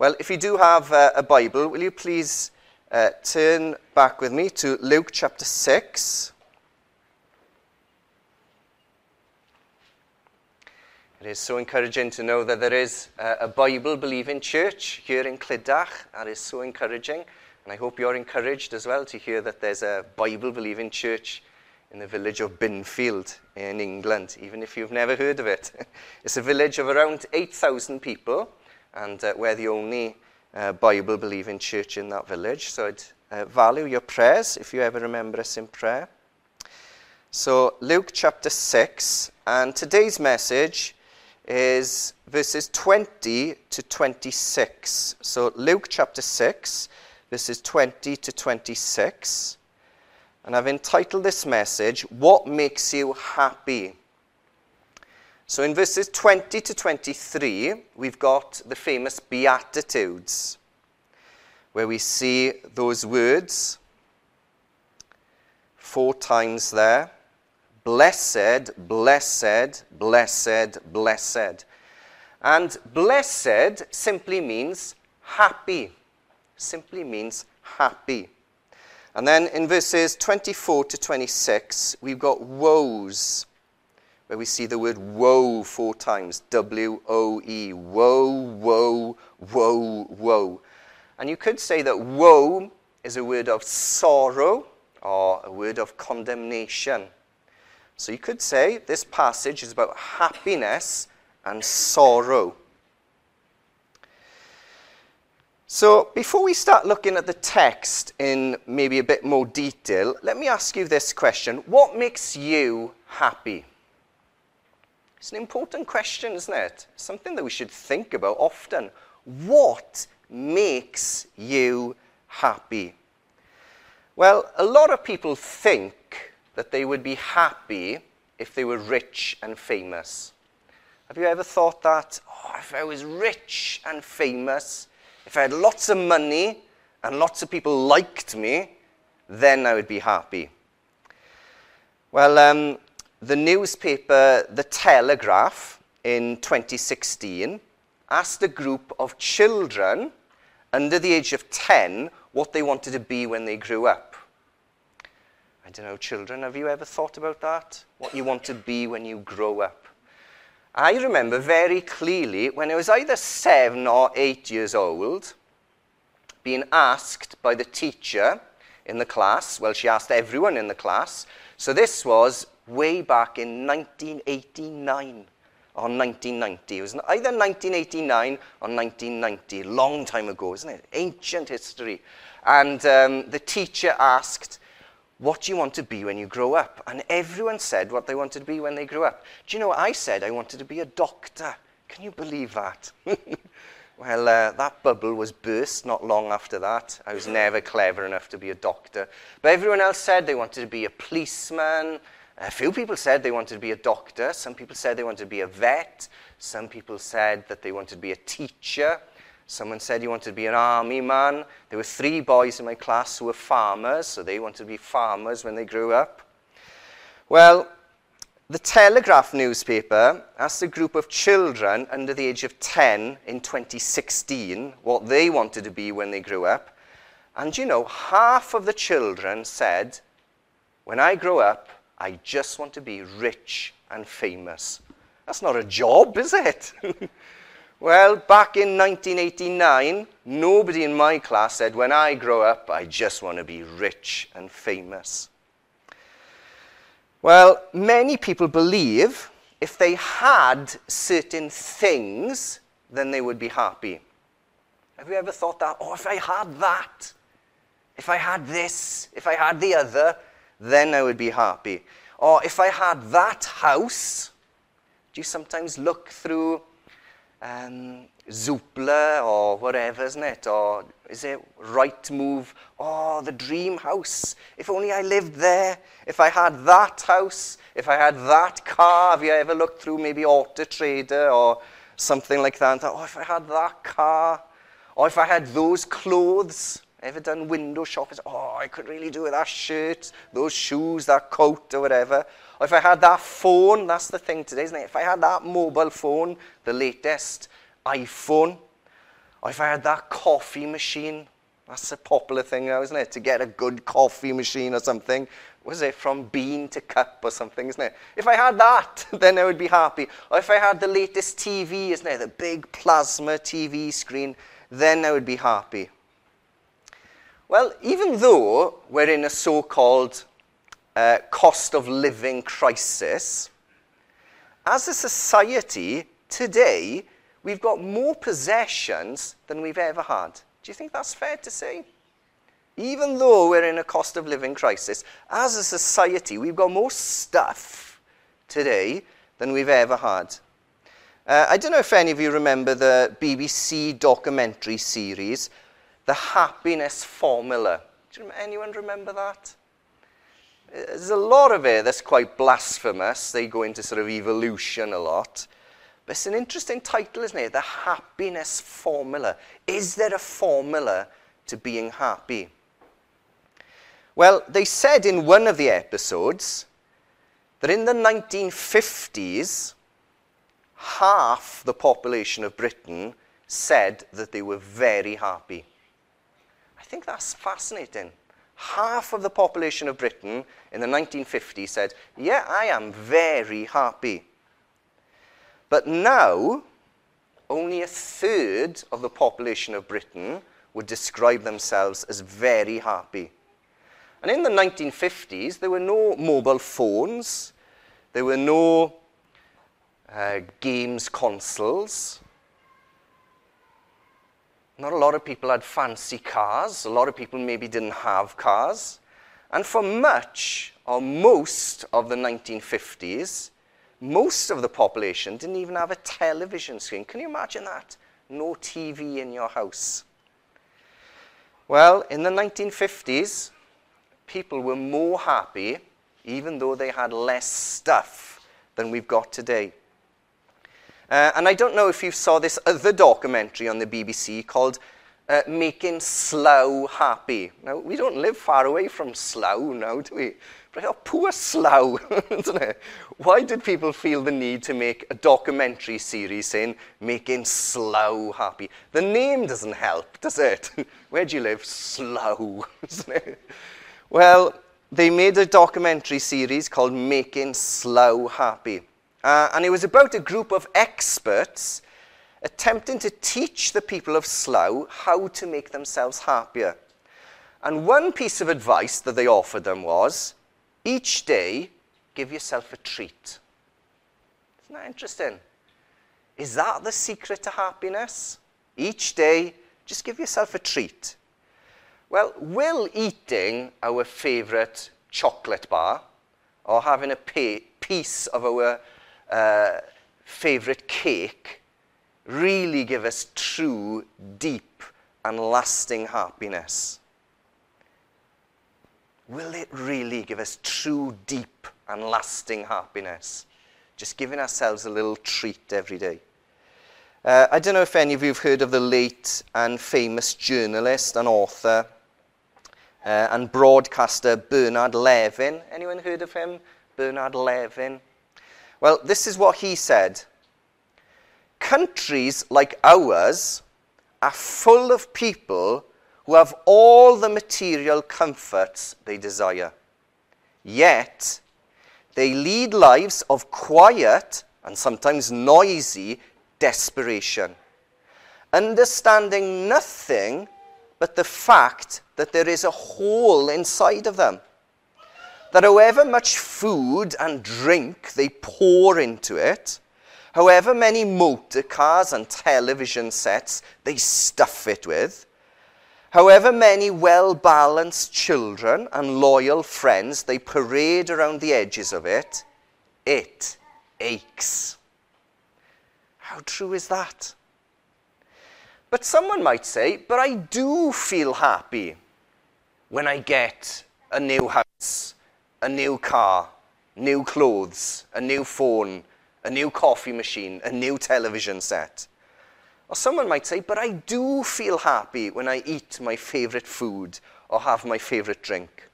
Well, if you do have uh, a Bible, will you please uh, turn back with me to Luke chapter 6. It is so encouraging to know that there is uh, a Bible believing church here in Clydach. That is so encouraging. And I hope you're encouraged as well to hear that there's a Bible believing church in the village of Binfield in England, even if you've never heard of it. it's a village of around 8,000 people and uh, we're the only uh, Bible believing church in that village. So I'd uh, value your prayers if you ever remember us in prayer. So, Luke chapter 6, and today's message is verses 20 to 26. So, Luke chapter 6, verses 20 to 26. And I've entitled this message, What Makes You Happy? So in verses 20 to 23, we've got the famous Beatitudes, where we see those words four times there blessed, blessed, blessed, blessed. And blessed simply means happy. Simply means happy. And then in verses 24 to 26, we've got woes where we see the word woe four times W O E. Woe, woe, woe, woe. And you could say that woe is a word of sorrow or a word of condemnation. So you could say this passage is about happiness and sorrow. So, before we start looking at the text in maybe a bit more detail, let me ask you this question What makes you happy? It's an important question, isn't it? Something that we should think about often. What makes you happy? Well, a lot of people think that they would be happy if they were rich and famous. Have you ever thought that? Oh, if I was rich and famous, if I had lots of money and lots of people liked me, then I would be happy. Well, um, the newspaper The Telegraph in 2016 asked a group of children under the age of 10 what they wanted to be when they grew up. I don't know, children, have you ever thought about that? What you want to be when you grow up? I remember very clearly when I was either seven or eight years old, being asked by the teacher in the class, well, she asked everyone in the class. So this was way back in 1989 or 1990. It was either 1989 or 1990, long time ago, isn't it? Ancient history. And um, the teacher asked, What do you want to be when you grow up? And everyone said what they wanted to be when they grew up. Do you know I said? I wanted to be a doctor. Can you believe that? well, uh, that bubble was burst not long after that. I was never clever enough to be a doctor. But everyone else said they wanted to be a policeman, a few people said they wanted to be a doctor. Some people said they wanted to be a vet. Some people said that they wanted to be a teacher. Someone said he wanted to be an army man. There were three boys in my class who were farmers, so they wanted to be farmers when they grew up. Well, the Telegraph newspaper asked a group of children under the age of 10 in 2016 what they wanted to be when they grew up. And you know, half of the children said, When I grow up, I just want to be rich and famous. That's not a job, is it? well, back in 1989, nobody in my class said, when I grow up, I just want to be rich and famous. Well, many people believe if they had certain things, then they would be happy. Have you ever thought that? Oh, if I had that, if I had this, if I had the other, then I would be happy. Or if I had that house, do you sometimes look through um, Zoopla or whatever, isn't it? Or is it Rightmove? Oh, the dream house. If only I lived there. If I had that house. If I had that car. Have you ever looked through maybe Auto Trader or something like that? Thought, oh, if I had that car. Or if I had those clothes. Ever done window shopping? Oh, I could really do with that shirt, those shoes, that coat, or whatever. Or if I had that phone, that's the thing today, isn't it? If I had that mobile phone, the latest iPhone, Or if I had that coffee machine, that's a popular thing now, isn't it? To get a good coffee machine or something. Was it from bean to cup or something, isn't it? If I had that, then I would be happy. Or if I had the latest TV, isn't it? The big plasma TV screen, then I would be happy. Well, even though we're in a so called uh, cost of living crisis, as a society today, we've got more possessions than we've ever had. Do you think that's fair to say? Even though we're in a cost of living crisis, as a society, we've got more stuff today than we've ever had. Uh, I don't know if any of you remember the BBC documentary series, The Happiness Formula. Do anyone remember that? There's a lot of it that's quite blasphemous. They go into sort of evolution a lot. But it's an interesting title, isn't it? The Happiness Formula. Is there a formula to being happy? Well, they said in one of the episodes that in the 1950s, half the population of Britain said that they were very happy. I think that's fascinating. Half of the population of Britain in the 1950s said, Yeah, I am very happy. But now, only a third of the population of Britain would describe themselves as very happy. And in the 1950s, there were no mobile phones, there were no uh, games consoles. Not a lot of people had fancy cars. A lot of people maybe didn't have cars. And for much or most of the 1950s, most of the population didn't even have a television screen. Can you imagine that? No TV in your house. Well, in the 1950s, people were more happy even though they had less stuff than we've got today. Uh, and I don't know if you saw this other documentary on the BBC called uh, Making Slough Happy. Now, we don't live far away from Slough now, do we? But oh, poor Slough, isn't it? Why did people feel the need to make a documentary series saying Making Slough Happy? The name doesn't help, does it? Where do you live? Slough, isn't it? Well, they made a documentary series called Making Slough Happy. Uh, and it was about a group of experts attempting to teach the people of Slough how to make themselves happier. And one piece of advice that they offered them was each day, give yourself a treat. Isn't that interesting? Is that the secret to happiness? Each day, just give yourself a treat. Well, will eating our favourite chocolate bar or having a piece of our uh, favourite cake really give us true, deep, and lasting happiness? Will it really give us true, deep, and lasting happiness? Just giving ourselves a little treat every day. Uh, I don't know if any of you have heard of the late and famous journalist and author uh, and broadcaster Bernard Levin. Anyone heard of him? Bernard Levin. Well, this is what he said Countries like ours are full of people who have all the material comforts they desire. Yet, they lead lives of quiet and sometimes noisy desperation, understanding nothing but the fact that there is a hole inside of them. That however much food and drink they pour into it, however many motor cars and television sets they stuff it with, however many well balanced children and loyal friends they parade around the edges of it, it aches. How true is that? But someone might say, but I do feel happy when I get a new house, a new car, new clothes, a new phone, a new coffee machine, a new television set. Or someone might say, but I do feel happy when I eat my favorite food or have my favorite drink.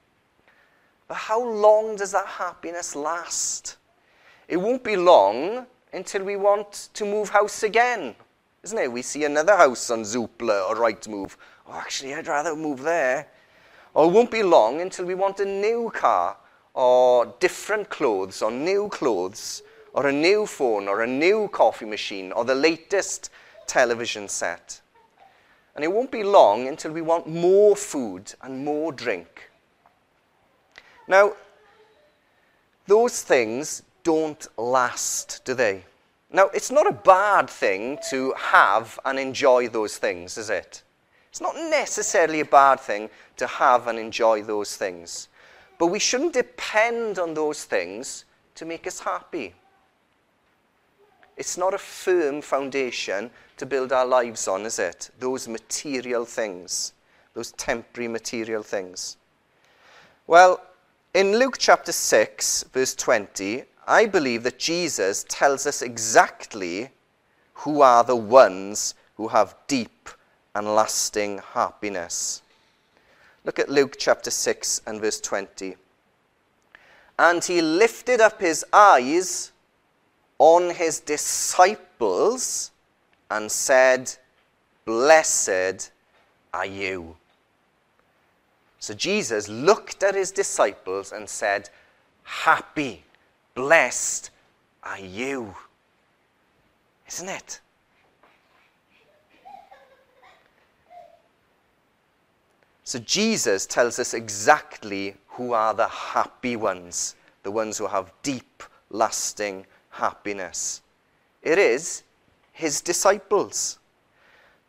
But how long does that happiness last? It won't be long until we want to move house again isn't it? We see another house on Zoopla or Rightmove. Oh, actually, I'd rather move there. Or it won't be long until we want a new car or different clothes or new clothes or a new phone or a new coffee machine or the latest television set. And it won't be long until we want more food and more drink. Now, those things don't last, do they? Now, it's not a bad thing to have and enjoy those things, is it? It's not necessarily a bad thing to have and enjoy those things. But we shouldn't depend on those things to make us happy. It's not a firm foundation to build our lives on, is it? Those material things, those temporary material things. Well, in Luke chapter 6, verse 20, I believe that Jesus tells us exactly who are the ones who have deep and lasting happiness. Look at Luke chapter 6 and verse 20. And he lifted up his eyes on his disciples and said, Blessed are you. So Jesus looked at his disciples and said, Happy, blessed are you. Isn't it? So Jesus tells us exactly who are the happy ones, the ones who have deep, lasting happiness. It is his disciples.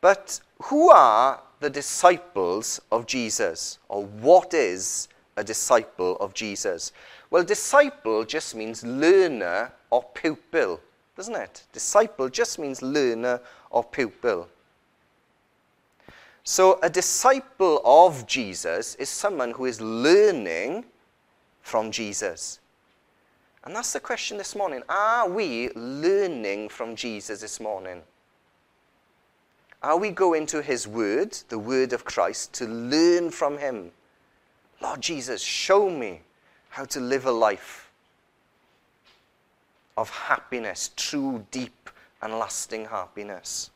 But who are the disciples of Jesus? Or what is a disciple of Jesus? Well, disciple just means learner or pupil, doesn't it? Disciple just means learner or pupil. So, a disciple of Jesus is someone who is learning from Jesus. And that's the question this morning. Are we learning from Jesus this morning? Are we going to his word, the word of Christ, to learn from him? Lord Jesus, show me how to live a life of happiness, true, deep, and lasting happiness.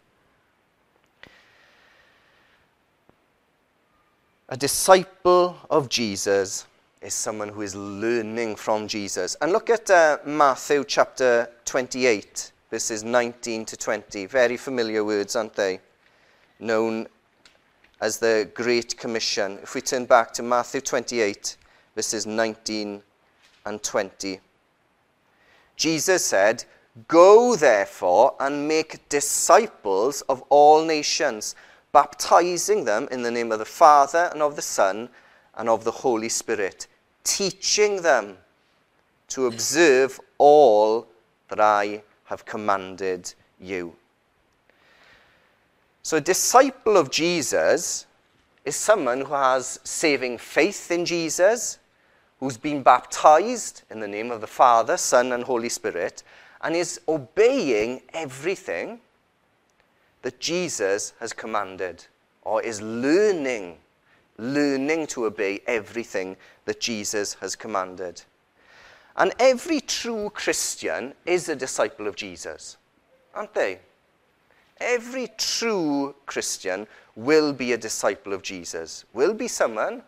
A disciple of Jesus is someone who is learning from Jesus. And look at uh, Matthew chapter 28, verses 19 to 20. Very familiar words, aren't they? Known as the Great Commission. If we turn back to Matthew 28, verses 19 and 20. Jesus said, Go therefore and make disciples of all nations baptizing them in the name of the Father and of the Son and of the Holy Spirit, teaching them to observe all that I have commanded you. So, a disciple of Jesus is someone who has saving faith in Jesus, who's been baptized in the name of the Father, Son, and Holy Spirit, and is obeying everything that Jesus has commanded or is learning, learning to obey everything that Jesus has commanded. And every true Christian is a disciple of Jesus, aren't they? Every true Christian will be a disciple of Jesus, will be someone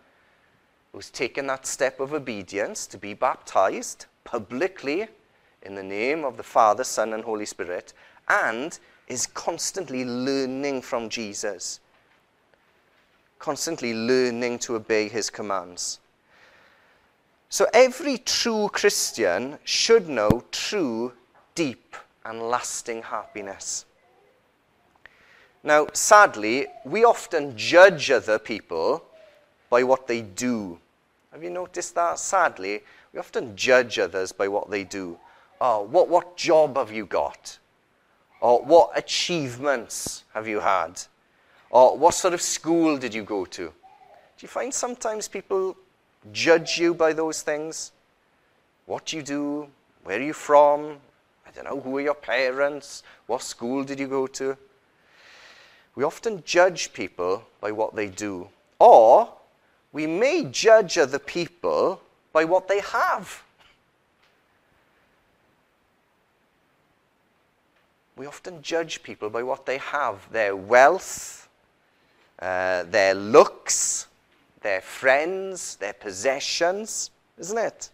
who's taken that step of obedience to be baptized publicly in the name of the Father, Son, and Holy Spirit, and is constantly learning from Jesus, constantly learning to obey his commands. So every true Christian should know true, deep, and lasting happiness. Now, sadly, we often judge other people by what they do. Have you noticed that? Sadly, we often judge others by what they do. Oh, what, what job have you got? Or what achievements have you had? Or what sort of school did you go to? Do you find sometimes people judge you by those things? What you do? Where are you from? I don't know. Who are your parents? What school did you go to? We often judge people by what they do. Or we may judge other people by what they have. We often judge people by what they have their wealth, uh, their looks, their friends, their possessions, isn't it?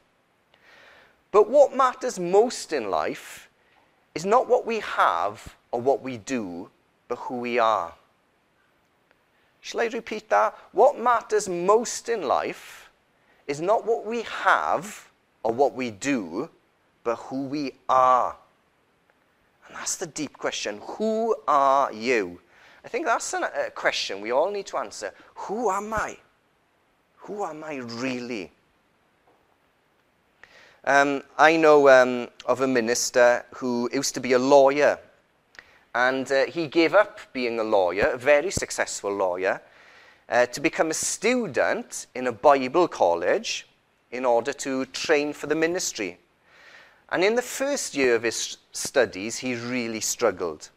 But what matters most in life is not what we have or what we do, but who we are. Shall I repeat that? What matters most in life is not what we have or what we do, but who we are. And that's the deep question. Who are you? I think that's a question we all need to answer. Who am I? Who am I really? Um, I know um, of a minister who used to be a lawyer. And uh, he gave up being a lawyer, a very successful lawyer, uh, to become a student in a Bible college in order to train for the ministry. And in the first year of his studies, he really struggled.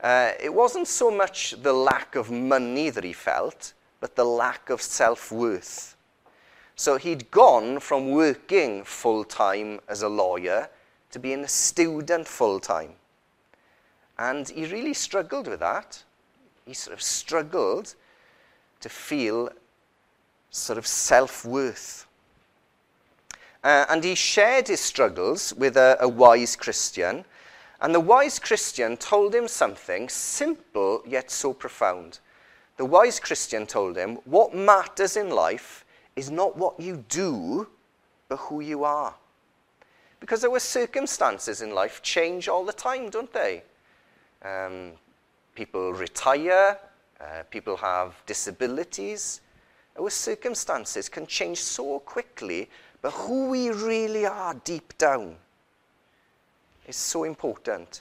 Uh, it wasn't so much the lack of money that he felt, but the lack of self worth. So he'd gone from working full time as a lawyer to being a student full time. And he really struggled with that. He sort of struggled to feel sort of self worth. Uh, and he shared his struggles with a, a wise Christian. And the wise Christian told him something simple yet so profound. The wise Christian told him, What matters in life is not what you do, but who you are. Because our circumstances in life change all the time, don't they? Um, people retire, uh, people have disabilities. Our circumstances can change so quickly but who we really are deep down is so important.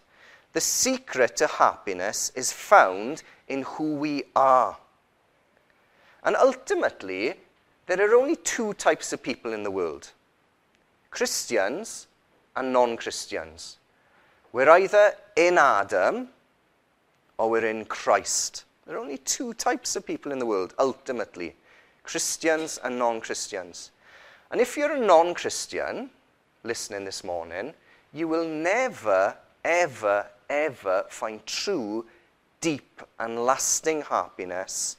The secret to happiness is found in who we are. And ultimately, there are only two types of people in the world Christians and non Christians. We're either in Adam or we're in Christ. There are only two types of people in the world, ultimately Christians and non Christians. And if you're a non Christian listening this morning, you will never, ever, ever find true, deep, and lasting happiness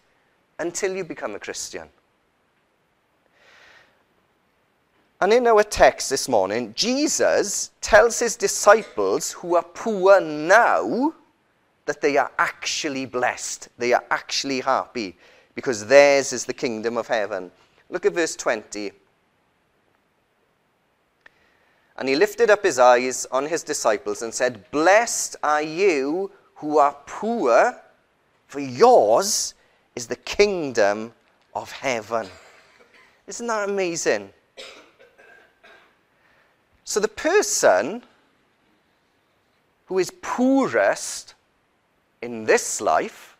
until you become a Christian. And in our text this morning, Jesus tells his disciples who are poor now that they are actually blessed. They are actually happy because theirs is the kingdom of heaven. Look at verse 20. And he lifted up his eyes on his disciples and said, Blessed are you who are poor, for yours is the kingdom of heaven. Isn't that amazing? So the person who is poorest in this life,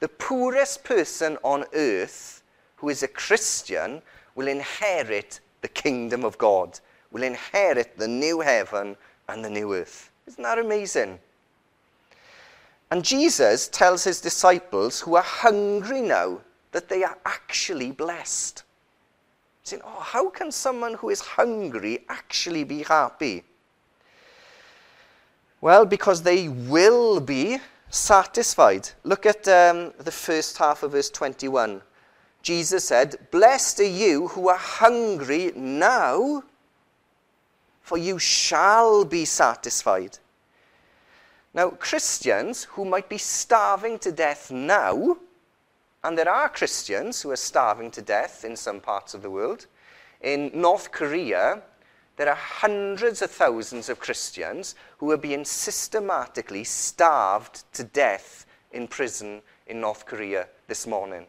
the poorest person on earth who is a Christian, will inherit the kingdom of God will inherit the new heaven and the new earth. Isn't that amazing? And Jesus tells his disciples who are hungry now that they are actually blessed. Saying, oh, how can someone who is hungry actually be happy? Well, because they will be satisfied. Look at um, the first half of verse 21. Jesus said, Blessed are you who are hungry now for you shall be satisfied. Now, Christians who might be starving to death now, and there are Christians who are starving to death in some parts of the world. In North Korea, there are hundreds of thousands of Christians who are being systematically starved to death in prison in North Korea this morning.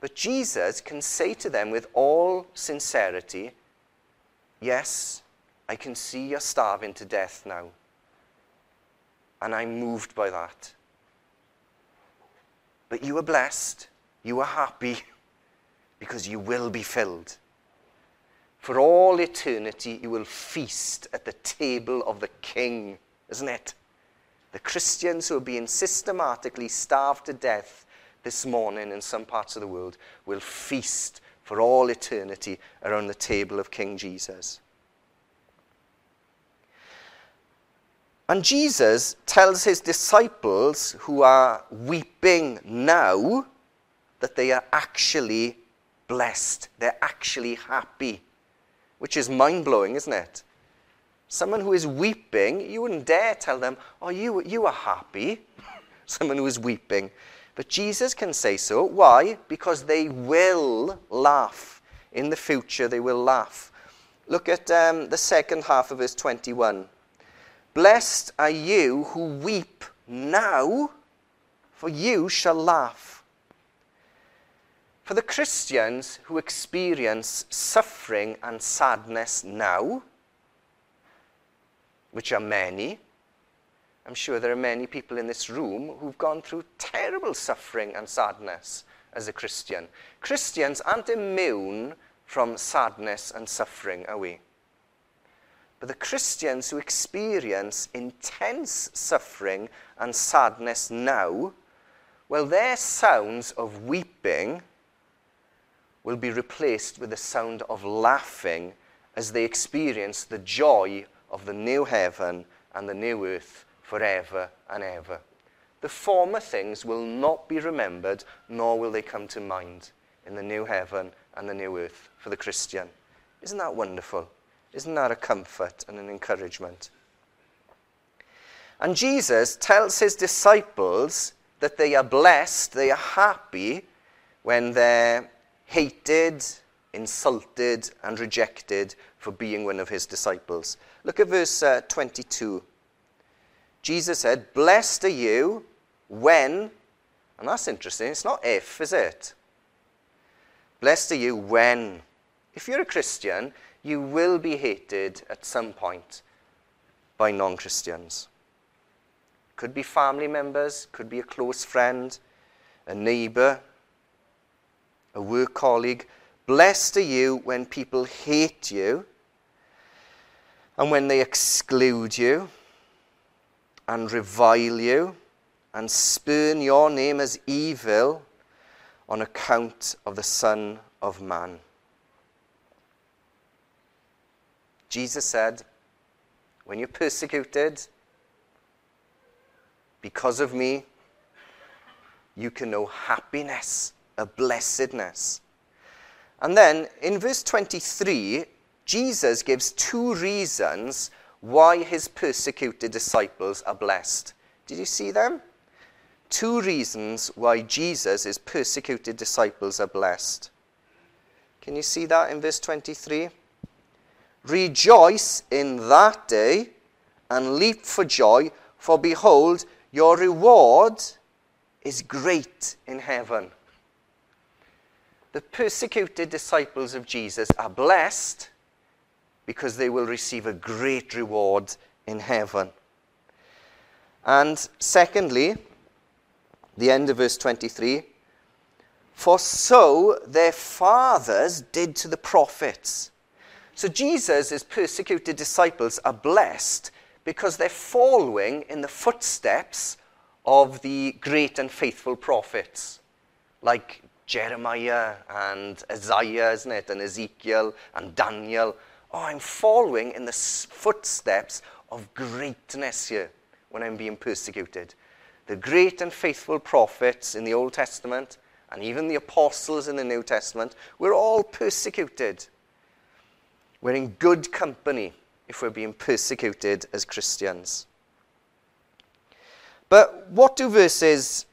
But Jesus can say to them with all sincerity, Yes, I can see you're starving to death now. And I'm moved by that. But you are blessed, you are happy, because you will be filled. For all eternity, you will feast at the table of the King, isn't it? The Christians who are being systematically starved to death this morning in some parts of the world will feast for all eternity around the table of King Jesus. And Jesus tells his disciples who are weeping now that they are actually blessed. They're actually happy, which is mind blowing, isn't it? Someone who is weeping, you wouldn't dare tell them, Oh, you, you are happy. Someone who is weeping. But Jesus can say so. Why? Because they will laugh. In the future, they will laugh. Look at um, the second half of verse 21. Blessed are you who weep now, for you shall laugh. For the Christians who experience suffering and sadness now, which are many, I'm sure there are many people in this room who've gone through terrible suffering and sadness as a Christian. Christians aren't immune from sadness and suffering, are we? But the Christians who experience intense suffering and sadness now, well, their sounds of weeping will be replaced with the sound of laughing as they experience the joy of the new heaven and the new earth forever and ever. The former things will not be remembered, nor will they come to mind in the new heaven and the new earth for the Christian. Isn't that wonderful? Isn't that a comfort and an encouragement? And Jesus tells his disciples that they are blessed, they are happy when they're hated, insulted, and rejected for being one of his disciples. Look at verse uh, 22. Jesus said, Blessed are you when, and that's interesting, it's not if, is it? Blessed are you when. If you're a Christian, you will be hated at some point by non Christians. Could be family members, could be a close friend, a neighbor, a work colleague. Blessed are you when people hate you and when they exclude you and revile you and spurn your name as evil on account of the Son of Man. Jesus said, When you're persecuted because of me, you can know happiness, a blessedness. And then in verse 23, Jesus gives two reasons why his persecuted disciples are blessed. Did you see them? Two reasons why Jesus' persecuted disciples are blessed. Can you see that in verse 23? Rejoice in that day and leap for joy, for behold, your reward is great in heaven. The persecuted disciples of Jesus are blessed because they will receive a great reward in heaven. And secondly, the end of verse 23 For so their fathers did to the prophets. So Jesus' persecuted disciples are blessed because they're following in the footsteps of the great and faithful prophets, like Jeremiah and Isaiah, isn't it? And Ezekiel and Daniel. Oh, I'm following in the footsteps of greatness here when I'm being persecuted. The great and faithful prophets in the Old Testament and even the apostles in the New Testament were all persecuted. We're in good company if we're being persecuted as Christians. But what do verses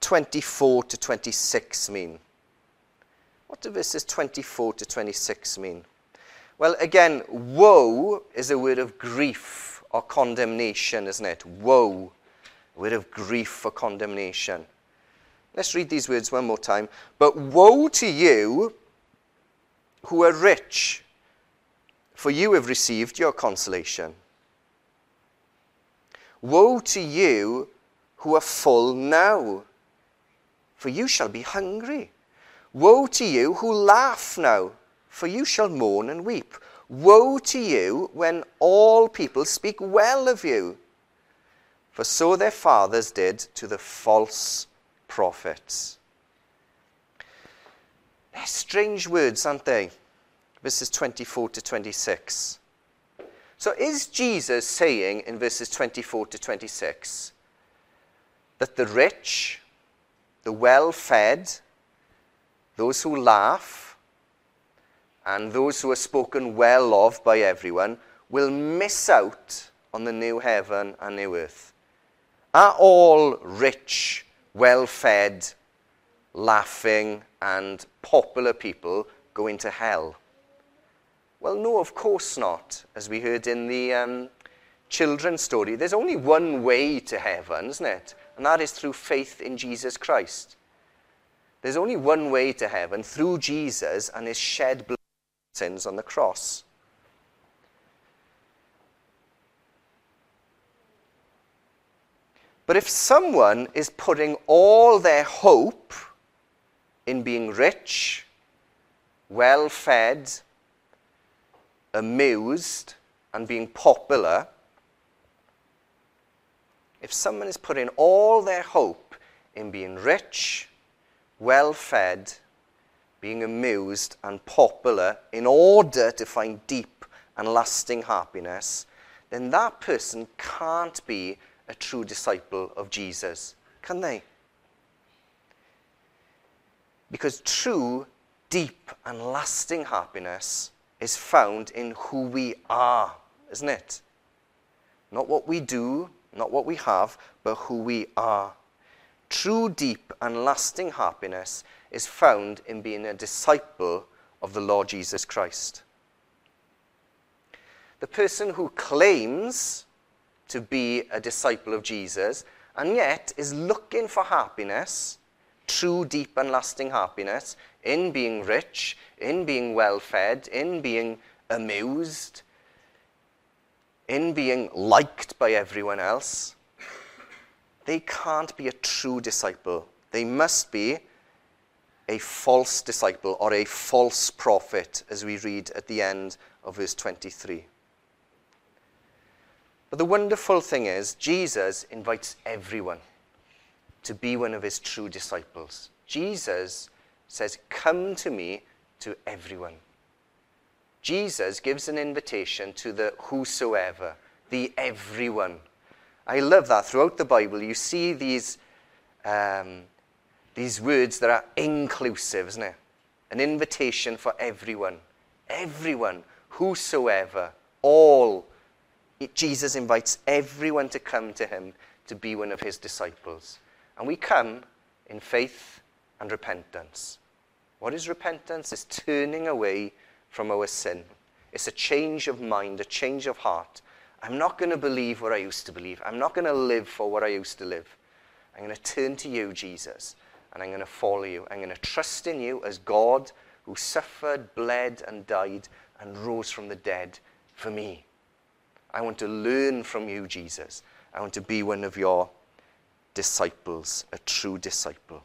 24 to 26 mean? What do verses 24 to 26 mean? Well, again, woe is a word of grief or condemnation, isn't it? Woe, a word of grief for condemnation. Let's read these words one more time. But woe to you who are rich for you have received your consolation. Woe to you who are full now, for you shall be hungry. Woe to you who laugh now, for you shall mourn and weep. Woe to you when all people speak well of you, for so their fathers did to the false prophets. They're strange words, aren't they? verses 24 to 26. So is Jesus saying in verses 24 to 26 that the rich, the well fed, those who laugh, and those who are spoken well of by everyone will miss out on the new heaven and new earth? Are all rich, well fed, laughing, and popular people going to hell? Well, no, of course not. As we heard in the um, children's story, there's only one way to heaven, isn't it? And that is through faith in Jesus Christ. There's only one way to heaven through Jesus and his shed blood sins on the cross. But if someone is putting all their hope in being rich, well fed, amused and being popular, if someone is putting all their hope in being rich, well fed, being amused and popular in order to find deep and lasting happiness, then that person can't be a true disciple of Jesus, can they? Because true, deep, and lasting happiness is found in who we are, isn't it? Not what we do, not what we have, but who we are. True, deep, and lasting happiness is found in being a disciple of the Lord Jesus Christ. The person who claims to be a disciple of Jesus and yet is looking for happiness, true, deep, and lasting happiness, in being rich, in being well fed, in being amused, in being liked by everyone else, they can't be a true disciple. They must be a false disciple or a false prophet, as we read at the end of verse 23. But the wonderful thing is, Jesus invites everyone to be one of his true disciples. Jesus says, Come to me to everyone. Jesus gives an invitation to the whosoever, the everyone. I love that. Throughout the Bible, you see these, um, these words that are inclusive, isn't it? An invitation for everyone. Everyone, whosoever, all. Jesus invites everyone to come to him to be one of his disciples. And we come in faith and repentance. What is repentance? It's turning away from our sin. It's a change of mind, a change of heart. I'm not going to believe what I used to believe. I'm not going to live for what I used to live. I'm going to turn to you, Jesus, and I'm going to follow you. I'm going to trust in you as God who suffered, bled, and died and rose from the dead for me. I want to learn from you, Jesus. I want to be one of your disciples, a true disciple.